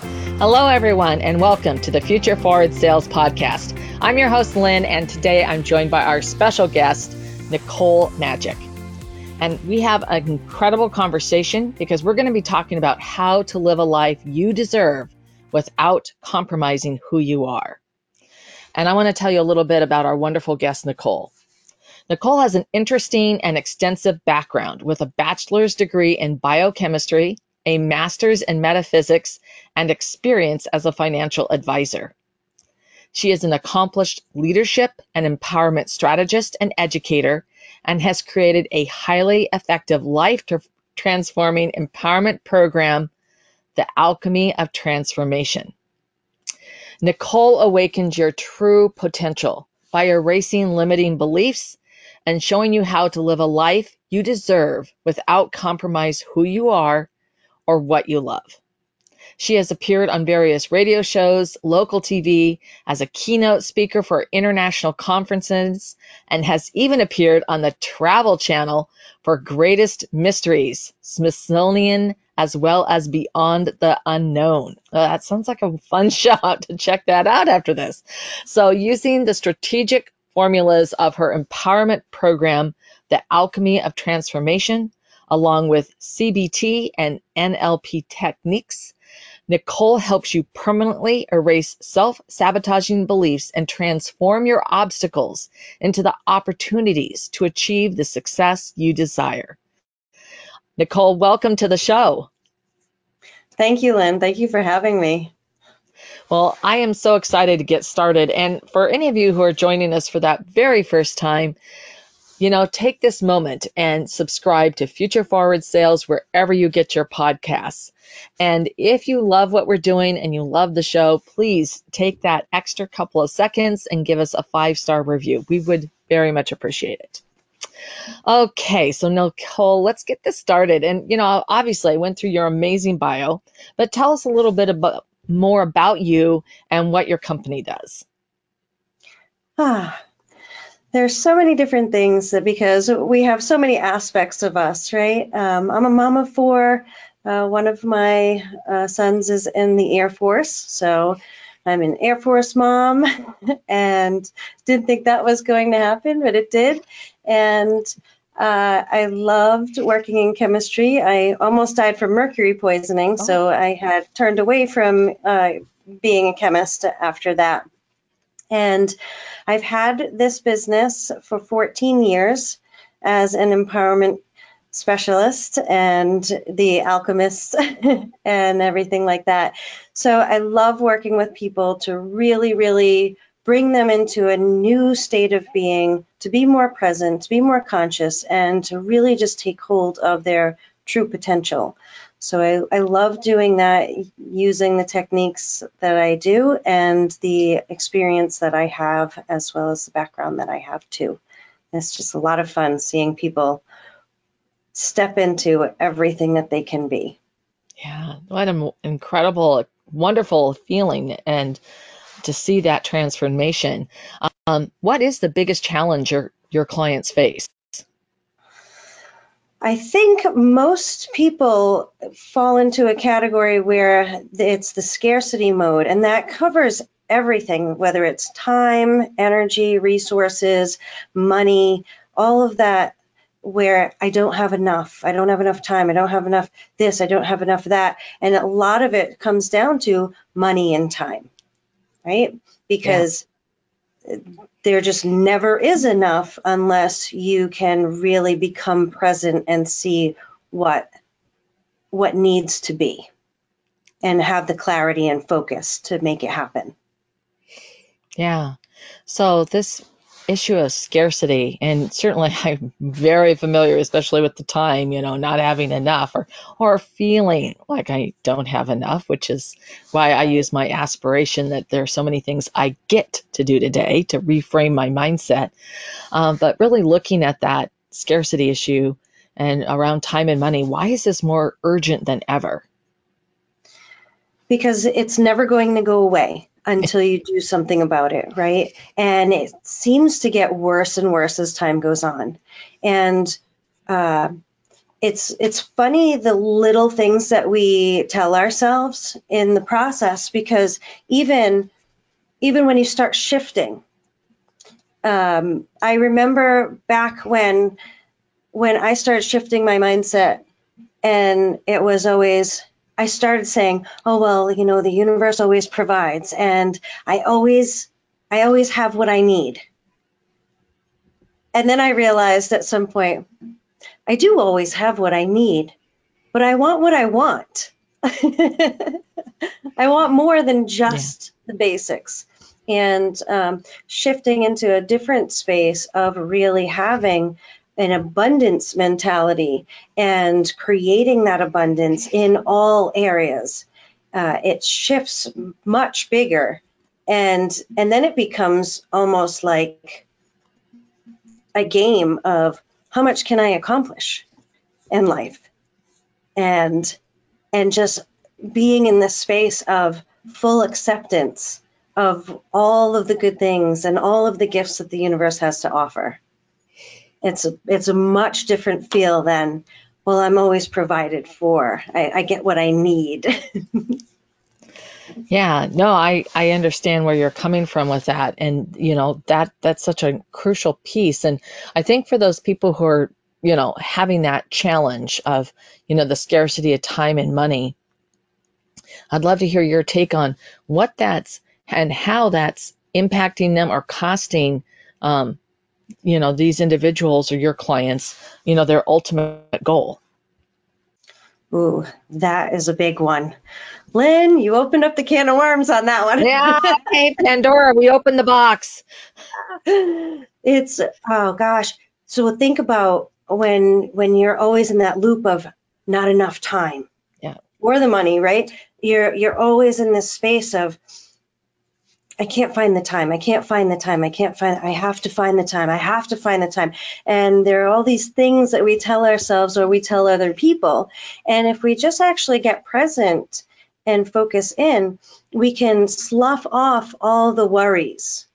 Hello, everyone, and welcome to the Future Forward Sales Podcast. I'm your host, Lynn, and today I'm joined by our special guest, Nicole Majik. And we have an incredible conversation because we're going to be talking about how to live a life you deserve without compromising who you are. And I want to tell you a little bit about our wonderful guest, Nicole. Nicole has an interesting and extensive background with a bachelor's degree in biochemistry, a master's in metaphysics, and experience as a financial advisor. She is an accomplished leadership and empowerment strategist and educator and has created a highly effective life transforming empowerment program, The Alchemy of Transformation. Nicole awakens your true potential by erasing limiting beliefs and showing you how to live a life you deserve without compromise who you are or what you love. She has appeared on various radio shows, local TV, as a keynote speaker for international conferences, and has even appeared on the Travel Channel for Greatest Mysteries, Smithsonian, as well as Beyond the Unknown. Uh, that sounds like a fun show to check that out after this. So, using the strategic formulas of her empowerment program, The Alchemy of Transformation, along with CBT and NLP techniques. Nicole helps you permanently erase self sabotaging beliefs and transform your obstacles into the opportunities to achieve the success you desire. Nicole, welcome to the show. Thank you, Lynn. Thank you for having me. Well, I am so excited to get started. And for any of you who are joining us for that very first time, you know, take this moment and subscribe to Future Forward Sales wherever you get your podcasts. And if you love what we're doing and you love the show, please take that extra couple of seconds and give us a five star review. We would very much appreciate it. Okay, so Nicole, let's get this started. And, you know, obviously I went through your amazing bio, but tell us a little bit about more about you and what your company does. Ah, there's so many different things that because we have so many aspects of us, right? Um, I'm a mom of four. Uh, one of my uh, sons is in the Air Force, so I'm an Air Force mom, and didn't think that was going to happen, but it did. And uh, I loved working in chemistry. I almost died from mercury poisoning, oh. so I had turned away from uh, being a chemist after that. And I've had this business for 14 years as an empowerment specialist and the alchemist and everything like that. So I love working with people to really, really bring them into a new state of being, to be more present, to be more conscious, and to really just take hold of their true potential. So I, I love doing that using the techniques that I do and the experience that I have, as well as the background that I have too. It's just a lot of fun seeing people step into everything that they can be. Yeah, what an incredible, wonderful feeling, and to see that transformation. Um, what is the biggest challenge your your clients face? I think most people fall into a category where it's the scarcity mode, and that covers everything, whether it's time, energy, resources, money, all of that, where I don't have enough. I don't have enough time. I don't have enough this. I don't have enough that. And a lot of it comes down to money and time, right? Because there just never is enough unless you can really become present and see what what needs to be and have the clarity and focus to make it happen. Yeah. So this issue of scarcity, and certainly I'm very familiar, especially with the time, you know, not having enough or or feeling like I don't have enough, which is why I use my aspiration that there are so many things I get to do today to reframe my mindset. Um, but really looking at that scarcity issue and around time and money, why is this more urgent than ever? Because it's never going to go away until you do something about it, right? And it seems to get worse and worse as time goes on. And uh, it's it's funny the little things that we tell ourselves in the process because even even when you start shifting um, i remember back when when i started shifting my mindset and it was always i started saying oh well you know the universe always provides and i always i always have what i need and then i realized at some point I do always have what I need, but I want what I want. I want more than just yeah. the basics. And um, shifting into a different space of really having an abundance mentality and creating that abundance in all areas. Uh, it shifts much bigger and and then it becomes almost like a game of how much can I accomplish in life? And and just being in this space of full acceptance of all of the good things and all of the gifts that the universe has to offer. It's a, it's a much different feel than, well, I'm always provided for. I, I get what I need. yeah, no, I, I understand where you're coming from with that. And, you know, that that's such a crucial piece. And I think for those people who are, you know, having that challenge of, you know, the scarcity of time and money, I'd love to hear your take on what that's and how that's impacting them or costing um, you know these individuals or your clients you know their ultimate goal ooh that is a big one Lynn, you opened up the can of worms on that one. yeah, hey Pandora, we opened the box. It's oh gosh. So think about when when you're always in that loop of not enough time. Yeah. Or the money, right? You're you're always in this space of I can't find the time. I can't find the time. I can't find I have to find the time. I have to find the time. And there are all these things that we tell ourselves or we tell other people. And if we just actually get present and focus in, we can slough off all the worries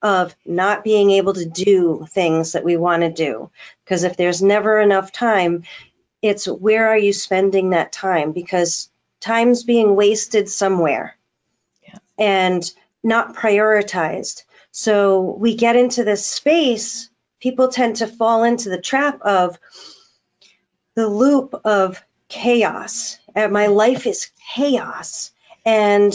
of not being able to do things that we want to do. Because if there's never enough time, it's where are you spending that time? Because time's being wasted somewhere yeah. and not prioritized. So we get into this space, people tend to fall into the trap of the loop of chaos. And my life is chaos. And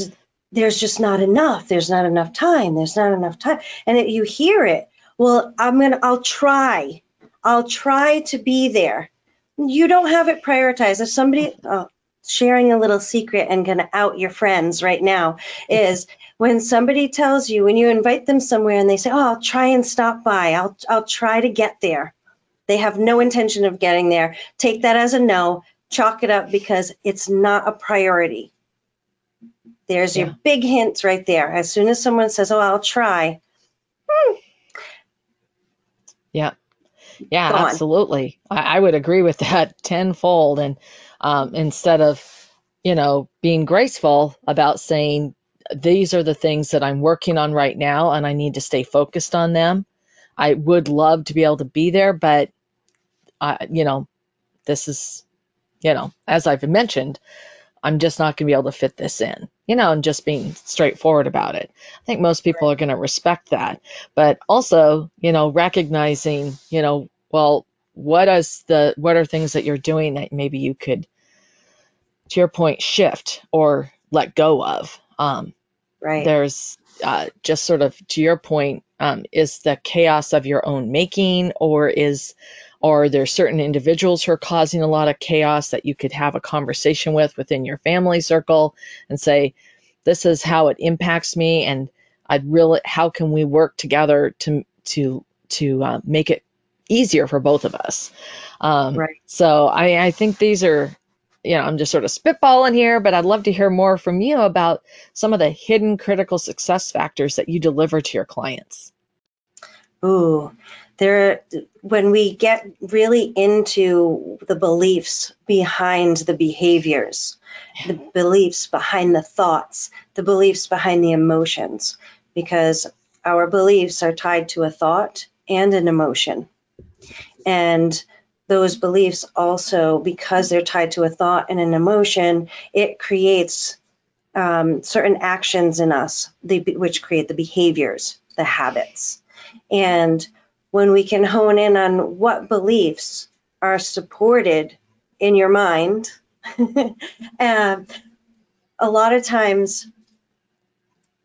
there's just not enough. There's not enough time. There's not enough time. And it, you hear it. Well, I'm going to, I'll try. I'll try to be there. You don't have it prioritized. If somebody, oh, sharing a little secret and going to out your friends right now is when somebody tells you, when you invite them somewhere and they say, oh, I'll try and stop by. I'll, I'll try to get there. They have no intention of getting there. Take that as a no chalk it up because it's not a priority. There's yeah. your big hint right there. As soon as someone says, "Oh, I'll try," hmm. yeah, yeah, absolutely. I, I, would agree with that tenfold. And um, instead of, you know, being graceful about saying these are the things that I'm working on right now, and I need to stay focused on them. I would love to be able to be there, but, uh, you know, this is you know, as I've mentioned, I'm just not going to be able to fit this in, you know, and just being straightforward about it. I think most people right. are going to respect that. But also, you know, recognizing, you know, well, what is the, what are things that you're doing that maybe you could, to your point, shift or let go of? Um, right. There's uh, just sort of, to your point, um, is the chaos of your own making or is or there certain individuals who are causing a lot of chaos that you could have a conversation with within your family circle and say this is how it impacts me and i'd really how can we work together to to to uh, make it easier for both of us um, right. so I, I think these are you know i'm just sort of spitballing here but i'd love to hear more from you about some of the hidden critical success factors that you deliver to your clients. Ooh, there when we get really into the beliefs behind the behaviors the beliefs behind the thoughts the beliefs behind the emotions because our beliefs are tied to a thought and an emotion. And those beliefs also, because they're tied to a thought and an emotion, it creates um, certain actions in us, the, which create the behaviors, the habits. And when we can hone in on what beliefs are supported in your mind, uh, a lot of times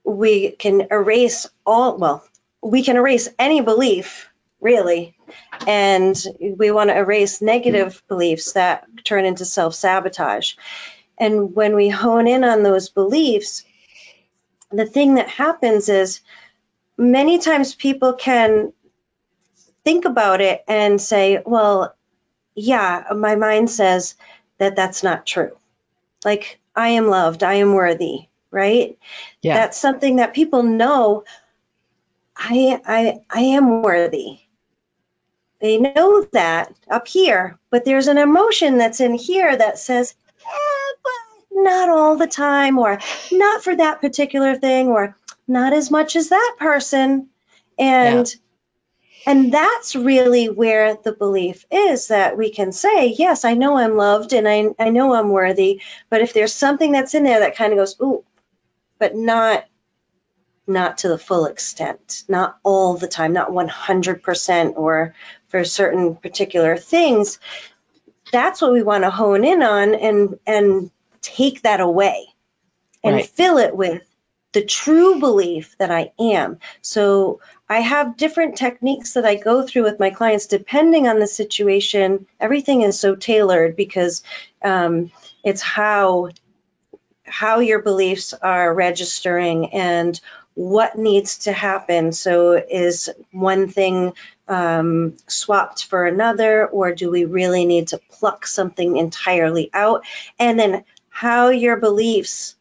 we can erase all, well, we can erase any belief, really, and we want to erase negative hmm. beliefs that turn into self sabotage. And when we hone in on those beliefs, the thing that happens is many times people can think about it and say, well, yeah, my mind says that that's not true. Like, I am loved, I am worthy, right? Yeah. That's something that people know I, I, I am worthy. They know that up here, but there's an emotion that's in here that says, eh, but not all the time, or not for that particular thing, or not as much as that person. And yeah. And that's really where the belief is that we can say, yes, I know I'm loved and I, I know I'm worthy. But if there's something that's in there that kind of goes, ooh, but not not to the full extent, not all the time, not 100% or for certain particular things. That's what we want to hone in on and and take that away and right. fill it with the true belief that I am. So I have different techniques that I go through with my clients depending on the situation. Everything is so tailored because um, it's how how your beliefs are registering and what needs to happen. So, is one thing um, swapped for another, or do we really need to pluck something entirely out? And then, how your beliefs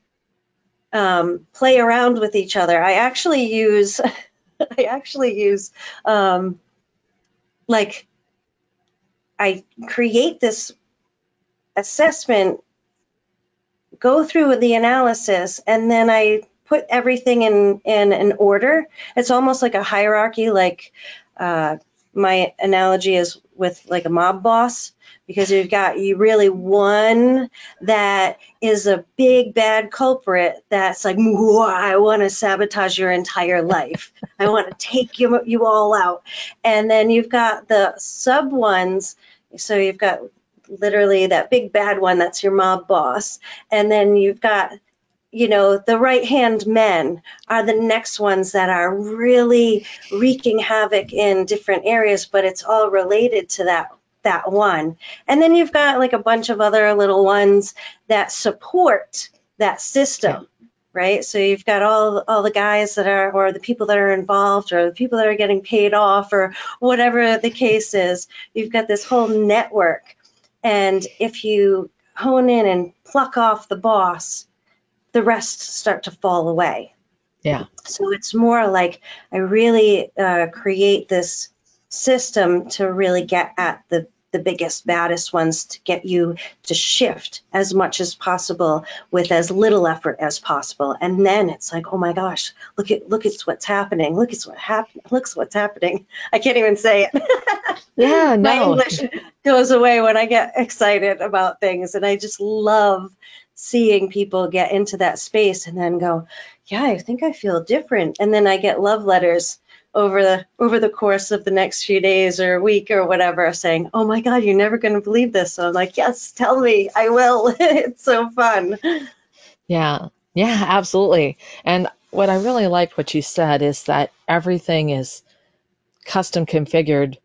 um, play around with each other. I actually use, I actually use, um, like, I create this assessment, go through the analysis, and then I put everything in in an order. It's almost like a hierarchy. Like uh, my analogy is with like a mob boss because you've got you really one that is a big bad culprit that's like I want to sabotage your entire life. I want to take you you all out. And then you've got the sub ones. So you've got literally that big bad one that's your mob boss. And then you've got you know, the right hand men are the next ones that are really wreaking havoc in different areas, but it's all related to that that one. And then you've got like a bunch of other little ones that support that system. Right, so you've got all all the guys that are, or the people that are involved, or the people that are getting paid off, or whatever the case is. You've got this whole network, and if you hone in and pluck off the boss, the rest start to fall away. Yeah. So it's more like I really uh, create this system to really get at the the biggest, baddest ones to get you to shift as much as possible with as little effort as possible. And then it's like, oh my gosh, look at look at what's happening. Look at what happening. Looks what's happening. I can't even say it. Yeah, no. my English goes away when I get excited about things, and I just love seeing people get into that space and then go, yeah, I think I feel different. And then I get love letters over the over the course of the next few days or week or whatever saying, "Oh my god, you're never going to believe this." So I'm like, "Yes, tell me. I will." it's so fun. Yeah. Yeah, absolutely. And what I really liked what you said is that everything is custom configured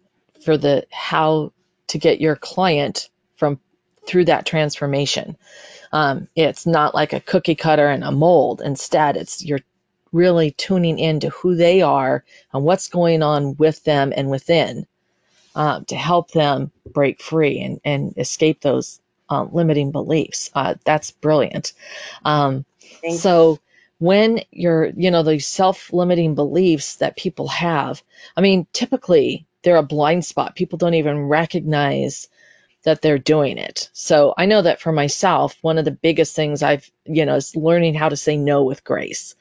for the how to get your client through that transformation. Um, it's not like a cookie cutter and a mold. Instead, it's you're really tuning into who they are and what's going on with them and within uh, to help them break free and, and escape those uh, limiting beliefs. Uh, that's brilliant. Um, so when you're, you know, these self-limiting beliefs that people have, I mean, typically they're a blind spot. People don't even recognize that they're doing it. So I know that for myself, one of the biggest things I've, you know, is learning how to say no with grace.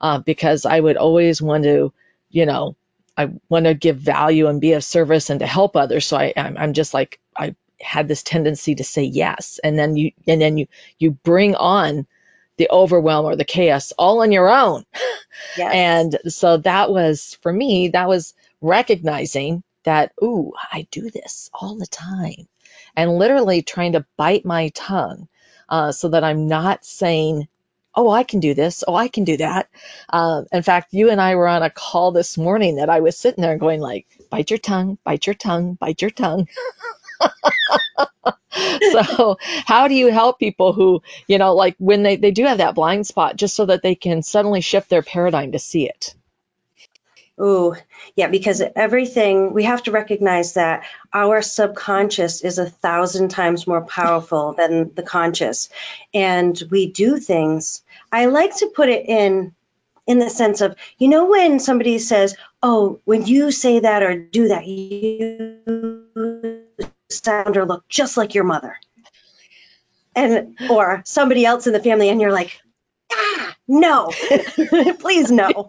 Uh, because I would always want to, you know, I want to give value and be of service and to help others. So I, I'm, I'm just like, I had this tendency to say yes and then you and then you you bring on the overwhelm or the chaos all on your own yes. and so that was for me that was recognizing that ooh i do this all the time and literally trying to bite my tongue uh, so that i'm not saying oh i can do this. Oh i can do that. Uh, in fact you and i were on a call this morning that i was sitting there going like bite your tongue bite your tongue bite your tongue. So how do you help people who you know like when they, they do have that blind spot just so that they can suddenly shift their paradigm to see it Oh, yeah, because everything, we have to recognize that our subconscious is a thousand times more powerful than the conscious. And we do things. I like to put it in in the sense of, you know, when somebody says, oh, when you say that or do that, you sound or look just like your mother. And or somebody else in the family, and you're like, no, please no.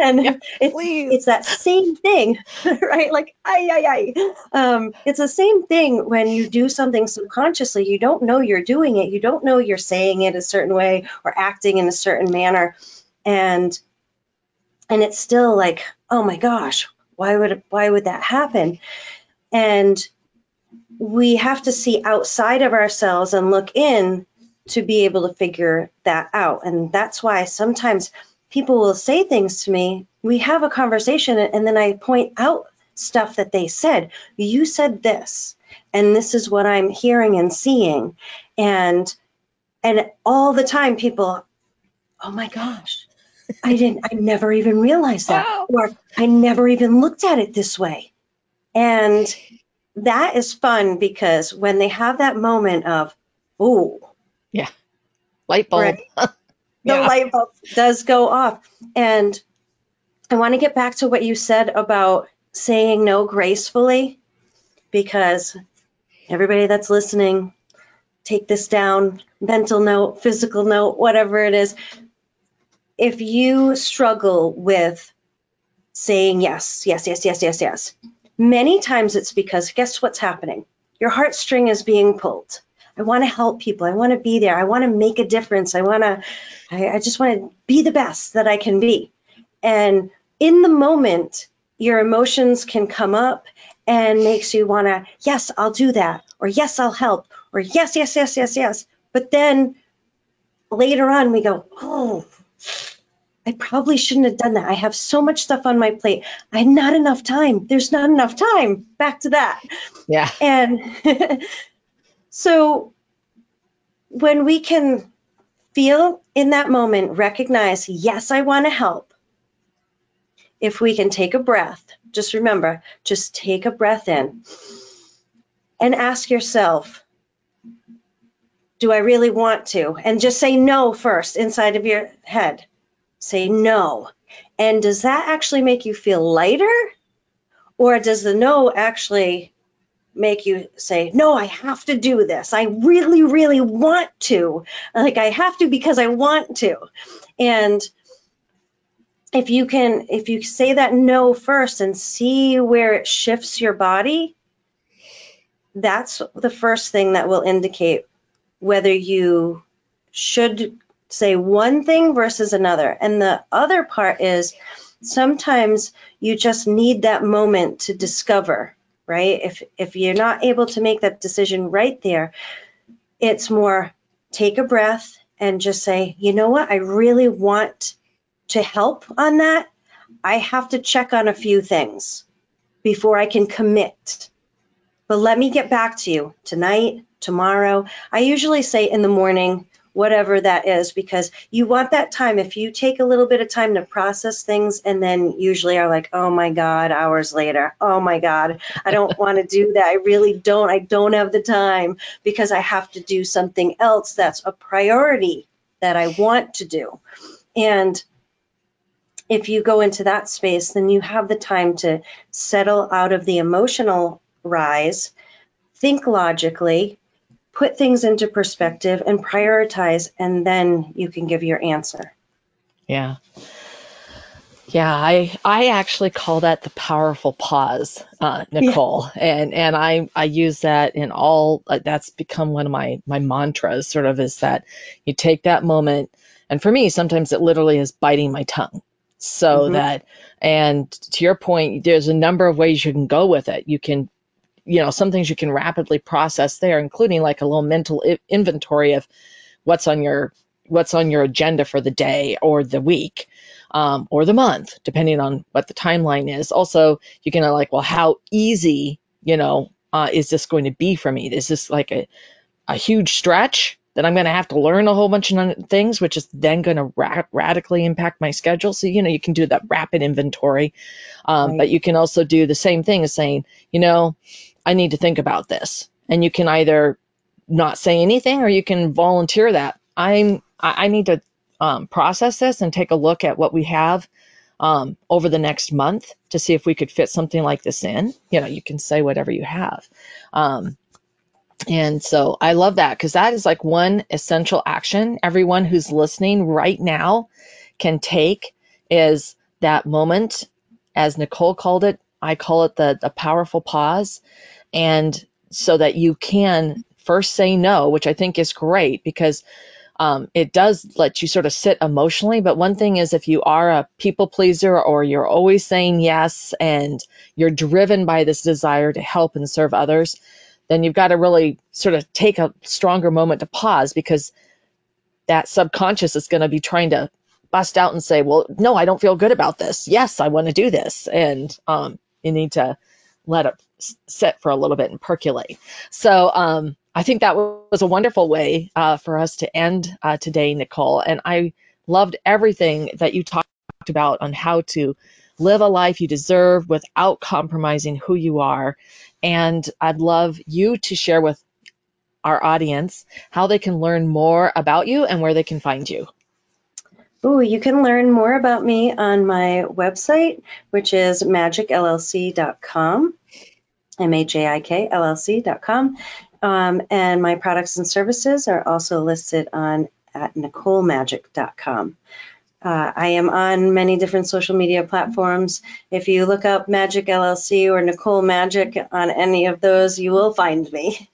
And yeah, it's, it's that same thing, right? Like, ay, ay, ay. Um, it's the same thing when you do something subconsciously. You don't know you're doing it. You don't know you're saying it a certain way or acting in a certain manner. And and it's still like, oh my gosh, why would why would that happen? And we have to see outside of ourselves and look in to be able to figure that out. And that's why sometimes people will say things to me. We have a conversation, and then I point out stuff that they said. You said this, and this is what I'm hearing and seeing. And and all the time people, oh my gosh, I didn't I never even realized that. Wow. Or I never even looked at it this way. And that is fun because when they have that moment of, oh, yeah, light bulb, right, the yeah. light bulb does go off. And I want to get back to what you said about saying no gracefully because everybody that's listening, take this down mental note, physical note, whatever it is. If you struggle with saying yes, yes, yes, yes, yes, yes, Many times it's because guess what's happening? Your heartstring is being pulled. I want to help people. I want to be there. I want to make a difference. I want to, I, I just want to be the best that I can be. And in the moment, your emotions can come up and makes you want to, yes, I'll do that, or yes, I'll help, or yes, yes, yes, yes, yes. But then later on, we go, oh, I probably shouldn't have done that. I have so much stuff on my plate. I had not enough time. There's not enough time. Back to that. Yeah. And so when we can feel in that moment, recognize, yes, I want to help. If we can take a breath, just remember, just take a breath in and ask yourself, do I really want to? And just say no first inside of your head say no. And does that actually make you feel lighter? Or does the no actually make you say, no, I have to do this. I really, really want to. Like, I have to because I want to. And if you can, if you say that no first and see where it shifts your body, that's the first thing that will indicate whether you should say one thing versus another. And the other part is sometimes you just need that moment to discover, right? If if you're not able to make that decision right there, it's more take a breath and just say, "You know what? I really want to help on that. I have to check on a few things before I can commit." But let me get back to you tonight, tomorrow. I usually say in the morning whatever that is, because you want that time. If you take a little bit of time to process things and then usually are like, oh my God, hours later, oh my God, I don't want to do that. I really don't. I don't have the time because I have to do something else that's a priority that I want to do. And if you go into that space, then you have the time to settle out of the emotional rise, think logically, put things into perspective and prioritize, and then you can give your answer. Yeah. Yeah, I I actually call that the powerful pause, uh, Nicole, yeah. and and I I use that in all. Uh, that's become one of my my mantras. Sort of is that you take that moment, and for me, sometimes it literally is biting my tongue, so mm-hmm. that. And to your point, there's a number of ways you can go with it. You can, you know, some things you can rapidly process there, including like a little mental I- inventory of what's on your what's on your agenda for the day or the week um, or the month, depending on what the timeline is. Also, you can like, well, how easy, you know, uh, is this going to be for me? Is this like a, a huge stretch that I'm going to have to learn a whole bunch of things, which is then going to ra- radically impact my schedule? So, you know, you can do that rapid inventory, um, right. but you can also do the same thing as saying, you know, I need to think about this. And you can either not say anything or you can volunteer that. I'm, I, I need to um, process this and take a look at what we have um, over the next month to see if we could fit something like this in. You know, you can say whatever you have. Um, and so I love that because that is like one essential action everyone who's listening right now can take is that moment, as Nicole called it, I call it the, the powerful pause. And so that you can first say no, which I think is great because um, it does let you sort of sit emotionally. But one thing is, if you are a people pleaser or you're always saying yes and you're driven by this desire to help and serve others, then you've got to really sort of take a stronger moment to pause because that subconscious is going to be trying to bust out and say, well, no, I don't feel good about this. Yes, I want to do this. And um, you need to let it sit for a little bit and percolate. So, um, I think that was a wonderful way uh, for us to end uh, today, Nicole. And I loved everything that you talked about on how to live a life you deserve without compromising who you are. And I'd love you to share with our audience how they can learn more about you and where they can find you. Ooh, you can learn more about me on my website, which is majikllc.com, M-A-J-I-K-L-L-C.com. Um, and my products and services are also listed on at NicoleMajik.com. Uh, I am on many different social media platforms. If you look up Majik LLC or Nicole Majik on any of those, you will find me.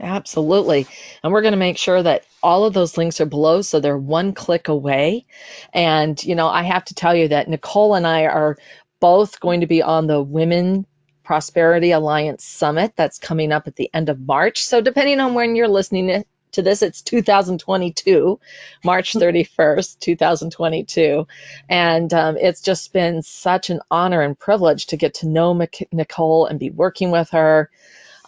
Absolutely. And we're going to make sure that all of those links are below so they're one click away. And, you know, I have to tell you that Nicole and I are both going to be on the Women Prosperity Alliance Summit that's coming up at the end of March. So, depending on when you're listening to this, it's 2022, March 31st, 2022. And um, it's just been such an honor and privilege to get to know Nicole and be working with her.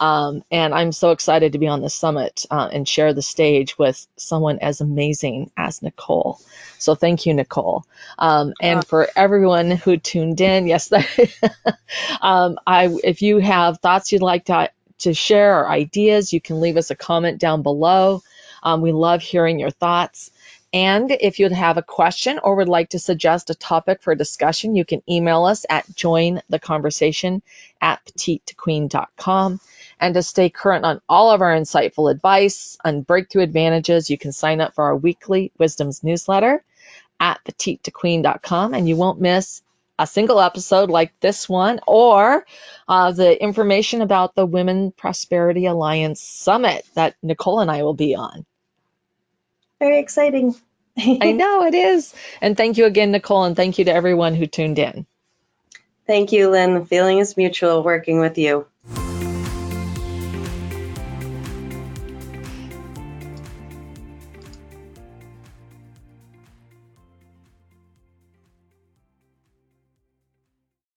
Um, and I'm so excited to be on the summit uh, and share the stage with someone as amazing as Nicole. So thank you, Nicole. Um, and for everyone who tuned in, yes, um, I, if you have thoughts you'd like to, to share or ideas, you can leave us a comment down below. Um, we love hearing your thoughts. And if you'd have a question or would like to suggest a topic for discussion, you can email us at jointheconversation at petitetoqueen.com. And to stay current on all of our insightful advice on breakthrough advantages, you can sign up for our weekly wisdoms newsletter at petitetoqueen.com and you won't miss a single episode like this one or uh, the information about the Women Prosperity Alliance Summit that Nicole and I will be on. Very exciting. I know it is. And thank you again, Nicole, and thank you to everyone who tuned in. Thank you, Lynn. The feeling is mutual working with you.